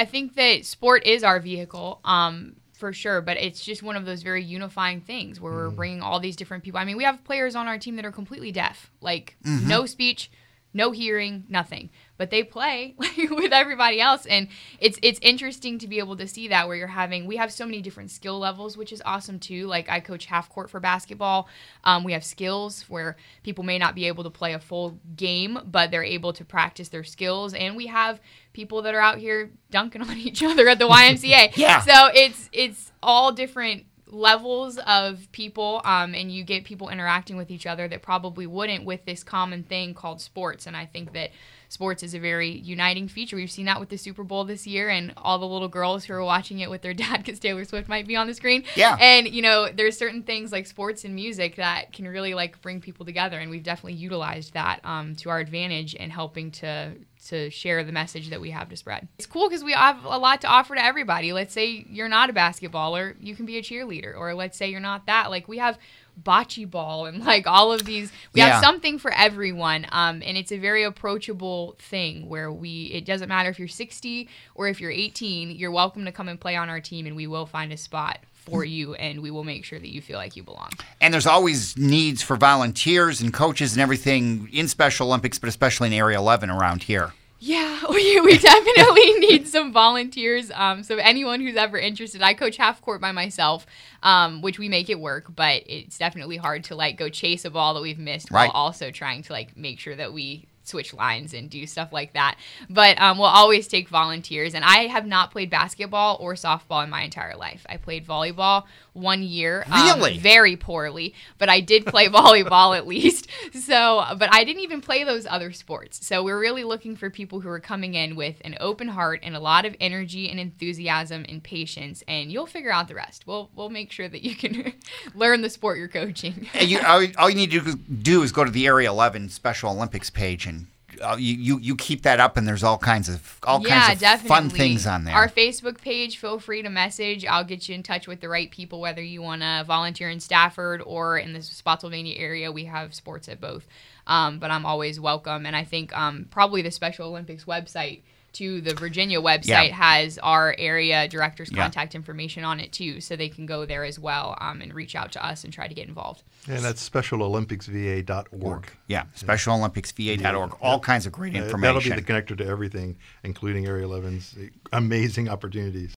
I think that sport is our vehicle. Um, for sure, but it's just one of those very unifying things where we're bringing all these different people. I mean, we have players on our team that are completely deaf, like no speech, no hearing, nothing, but they play with everybody else, and it's it's interesting to be able to see that where you're having we have so many different skill levels, which is awesome too. Like I coach half court for basketball. Um, we have skills where people may not be able to play a full game, but they're able to practice their skills, and we have people that are out here dunking on each other at the YMCA. Yeah. So it's it's all different levels of people um, and you get people interacting with each other that probably wouldn't with this common thing called sports. And i think that sports is a very uniting feature. We've seen that with the super bowl this year and all the little girls who are watching it with their dad because taylor swift might be on the screen. Yeah. and you know there's certain things like sports and music that can really like bring people together and we've definitely utilized that um, to our advantage in helping to to share the message that we have to spread. It's cool because we have a lot to offer to everybody. Let's say you're not a basketballer, you can be a cheerleader, or let's say you're not that. Like we have bocce ball and like all of these. We Yeah. have something for everyone, um, and it's a very approachable thing where we. It doesn't matter if you're 60 or if you're 18. You're welcome to come and play on our team, and we will find a spot for you, and we will make sure that you feel like you belong. And there's always needs for volunteers and coaches and everything in Special Olympics, but especially in Area 11 around here. Yeah, we, we definitely need some volunteers. Um, so anyone who's ever interested, I coach half court by myself, um, which we make it work, but it's definitely hard to like go chase a ball that we've missed Right. while also trying to like make sure that we switch lines and do stuff like that. But um, we'll always take volunteers, and I have not played basketball or softball in my entire life. I played volleyball one year, um, Really? very poorly, but I did play volleyball at least. So, but I didn't even play those other sports. So we're really looking for people who are coming in with an open heart and a lot of energy and enthusiasm and patience, and you'll figure out the rest. We'll we'll make sure that you can learn the sport you're coaching. And you, all, all you need to do is go to the Area 11 Special Olympics page and uh, you, you you keep that up and there's all kinds of all kinds of fun things on there. Our Facebook page, feel free to message. I'll get you in touch with the right people, whether you want to volunteer in Stafford or in the Spotsylvania area. We have sports at both. Um, but I'm always welcome. And I think um, probably the Special Olympics website to the Virginia website Yeah. has our area director's Yeah. contact information on it too. So they can go there as well um, and reach out to us and try to get involved. And that's specialolympicsva.org. yeah, SpecialOlympicsVA.org. All kinds of great information. That'll be the connector to everything, including Area 11's amazing opportunities.